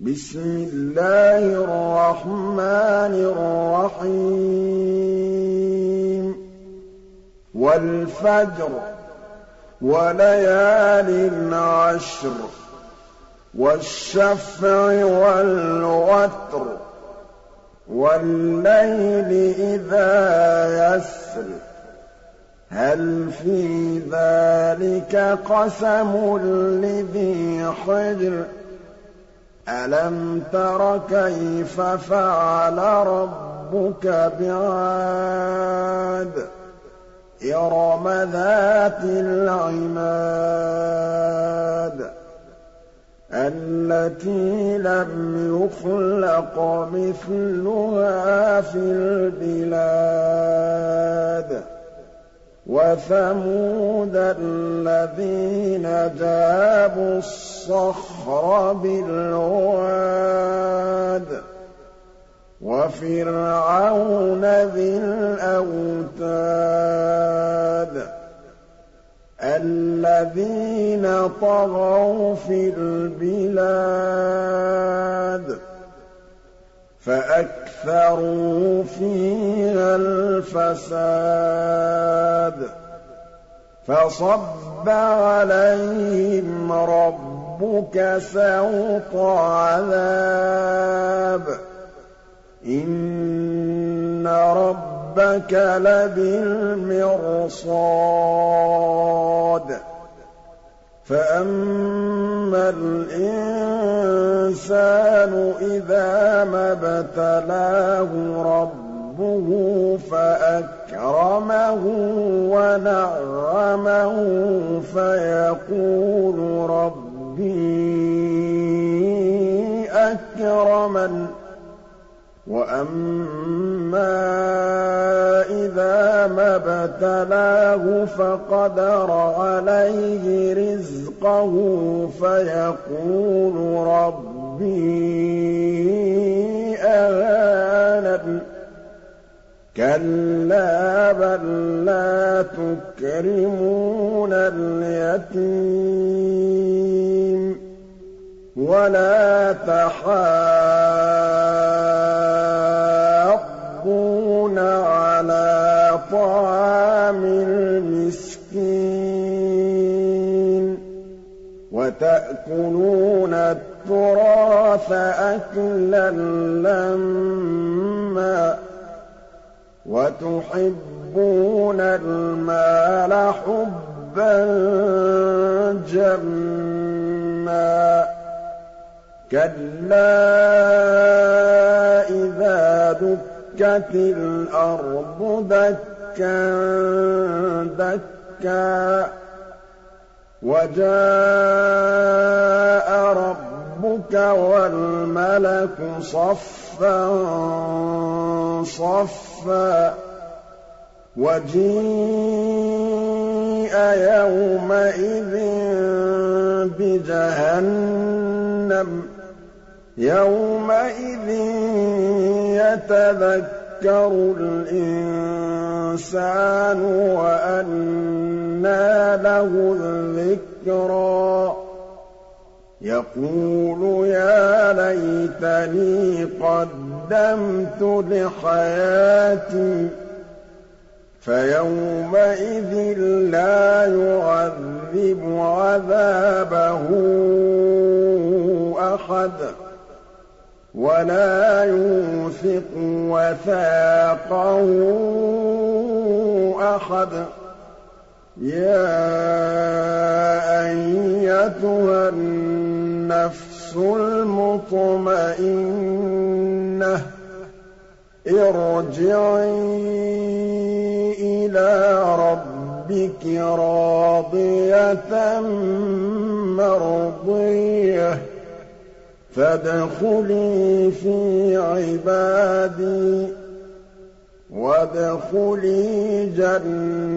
بِسْمِ اللَّهِ الرَّحْمَٰنِ الرَّحِيمِ. وَالْفَجْرِ وَلَيَالٍ عَشْرٍ وَالشَّفْعِ وَالْوَتْرِ وَاللَّيْلِ إِذَا يَسْرِ. هَلْ فِي ذَٰلِكَ قَسَمٌ لِّذِي حِجْرٍ؟ أَلَمْ تَرَ كَيْفَ فَعَلَ رَبُّكَ بِعَادٍ؟ إِرَمَ ذَاتِ الْعِمَادِ الَّتِي لَمْ يُخْلَقْ مِثْلُهَا فِي الْبِلَادِ. وَثَمُودَ الَّذِينَ جَابُوا الصَّخْرَ بِالْوَادِ وَفِرْعَوْنَ ذِي الْأَوْتَادِ الَّذِينَ طَغَوْا فِي الْبِلَادِ فَأَكْثَرُوا فِيهَا الْفَسَادَ فَصَبَّ عَلَيْهِمْ رَبُّكَ سَوْطَ عَذَابٍ ۖ إِنَّ رَبَّكَ لَبِالْمِرْصَادِ فَأَمَّا الْإِنسَانُ إِذَا مَا ابْتَلَاهُ رَبُّهُ فَأَكْرَمَهُ وَنَعَّمَهُ فَيَقُولُ رَبِّي أَكْرَمَنِ. وَأَمَّا إِذَا مَا ابْتَلَاهُ فَقَدَرَ عَلَيْهِ رِزْقَهُ فَيَقُولُ رَبِّي كَلَّا بَل لَّا تُكْرِمُونَ الْيَتِيمَ وَلَا تَحَاضُّونَ عَلَىٰ طَعَامِ الْمِسْكِينِ وَتَأْكُلُونَ التُّرَاثَ أَكْلًا لَّمًّا وَتُحِبُّونَ الْمَالَ حُبًّا جَمًّا كَلَّا إِذَا دُكَّتِ الْأَرْضُ دَكًّا دَكًّا وَجَاءَ رَبُّكَ وَالْمَلَكُ صَفًّا صَفًّا وَجِيءَ يَوْمَئِذٍ بِجَهَنَّمَ ۚ. يَوْمَئِذٍ يَتَذَكَّرُ الْإِنسَانُ وَأَنَّىٰ لَهُ الذِّكْرَىٰ. يَقُولُ يَا لَيْتَنِي قَدَّمْتُ لِحَيَاتِي فَيَوْمَئِذٍ لَّا يُعَذِّبُ عَذَابَهُ أَحَدٌ وَلَا يُوثِقُ وَثَاقَهُ أَحَدٌ يَا أَيَّتُهَا النَّفْسُ الْمُطْمَئِنَّةُ ارْجِعِي إِلَىٰ رَبِّكِ رَاضِيَةً مَّرْضِيَّةً فَادْخُلِي فِي عِبَادِي وَادْخُلِي جَنَّتِي.